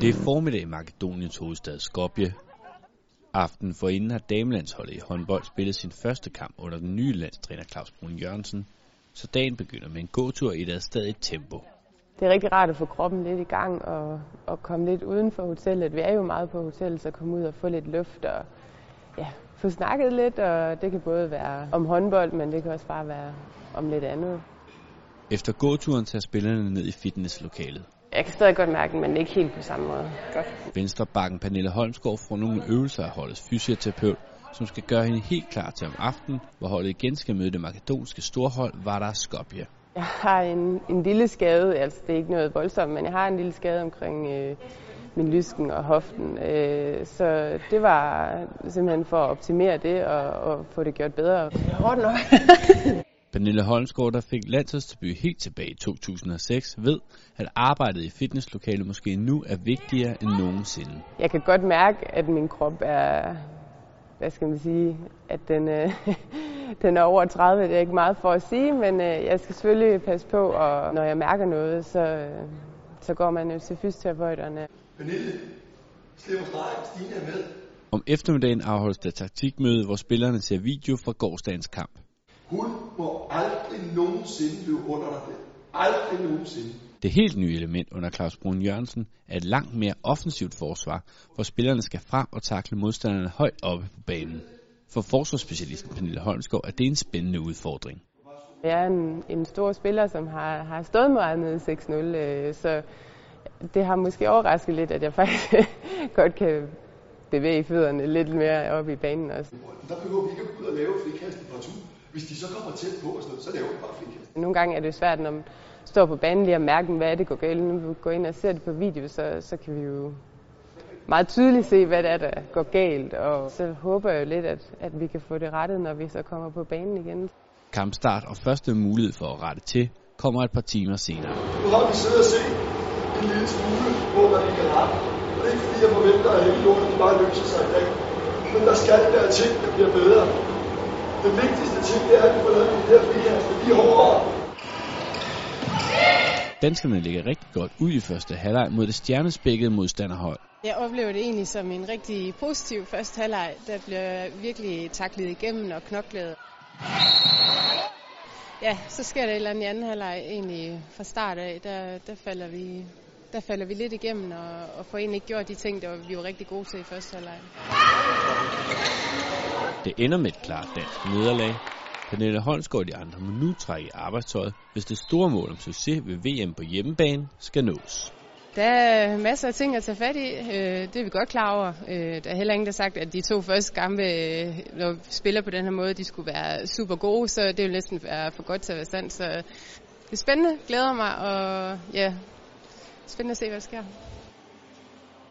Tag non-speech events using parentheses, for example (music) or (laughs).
Det er formiddag i Makedoniens hovedstad Skopje. Aften for inden har damelandsholdet i håndbold spillet sin første kamp under den nye landstræner Claus Brun Jørgensen, så dagen begynder med en gåtur i et stadig tempo. Det er rigtig rart at få kroppen lidt i gang og, og komme lidt uden for hotellet. Vi er jo meget på hotellet, så komme ud og få lidt luft og ja, få snakket lidt. Og det kan både være om håndbold, men det kan også bare være om lidt andet. Efter gåturen tager spillerne ned i fitnesslokalet. Jeg kan stadig godt mærke men ikke helt på samme måde. Godt. Venstre bakken Pernille Holmsgaard får nogle øvelser af holdets fysioterapeut, som skal gøre hende helt klar til om aftenen, hvor holdet igen skal møde det makedonske storhold Vardar Skopje. Jeg har en, en lille skade, altså det er ikke noget voldsomt, men jeg har en lille skade omkring øh, min lysken og hoften. Øh, så det var simpelthen for at optimere det og, og få det gjort bedre. Hårdt nok. (laughs) Pernille Holmsgaard, der fik landsholdsdebut helt tilbage i 2006, ved, at arbejdet i fitnesslokalet måske nu er vigtigere end nogensinde. Jeg kan godt mærke, at min krop er, hvad skal man sige, at den, øh, (laughs) den er over 30. Det er ikke meget for at sige, men øh, jeg skal selvfølgelig passe på, og når jeg mærker noget, så, øh, så går man jo til fysioterapeuterne. Pernille, Slev Stine er med. Om eftermiddagen afholdes der taktikmøde, hvor spillerne ser video fra gårdsdagens kamp. Må aldrig nogensinde løbe under dig. Aldrig nogensinde. Det helt nye element under Claus Brun Jørgensen er et langt mere offensivt forsvar, hvor spillerne skal frem og takle modstanderne højt oppe på banen. For forsvarsspecialisten Pernille Holmsgaard er det en spændende udfordring. Jeg er en, en stor spiller, som har, har stået meget med 6-0, øh, så det har måske overrasket lidt, at jeg faktisk (laughs) godt kan bevæge fødderne lidt mere op i banen også. Der behøver vi ikke at gå ud og lave frikast i partout. Hvis de så kommer tæt på og sådan noget, så laver vi bare frikast. Nogle gange er det svært, når man står på banen lige at mærke, hvad er det går galt. Når vi går ind og ser det på video, så, så kan vi jo meget tydeligt se, hvad det er, der går galt. Og så håber jeg jo lidt, at, at vi kan få det rettet, når vi så kommer på banen igen. Kampstart og første mulighed for at rette til kommer et par timer senere. Nu har vi siddet og set en lille smule, hvor man ikke kan rette. Og det er ikke fordi, jeg forventer, at hele lorten bare løser sig i dag. Men der skal være ting, der bliver bedre. Den vigtigste ting, det er, at vi får lavet de her frikaster. De er hårdere. Danskerne ligger rigtig godt ud i første halvleg mod det stjernespækkede modstanderhold. Jeg oplever det egentlig som en rigtig positiv første halvleg. Der bliver virkelig taklet igennem og knoklet. Ja, så sker der et eller andet i anden halvleg egentlig fra start af. Der, der, falder, vi, der falder vi lidt igennem og, og får egentlig ikke gjort de ting, der vi var rigtig gode til i første halvleg. Det ender med et klart dansk nederlag. Pernille Holmsgaard og de andre må nu trække i arbejdstøjet, hvis det store mål om succes ved VM på hjemmebane skal nås. Der er masser af ting at tage fat i. Øh, det er vi godt klar over. Øh, der er heller ingen, der har sagt, at de to første kampe, øh, når vi spiller på den her måde, de skulle være super gode, så det vil næsten være for godt til at være sandt. Så det er spændende, glæder mig, og ja, spændende at se, hvad der sker.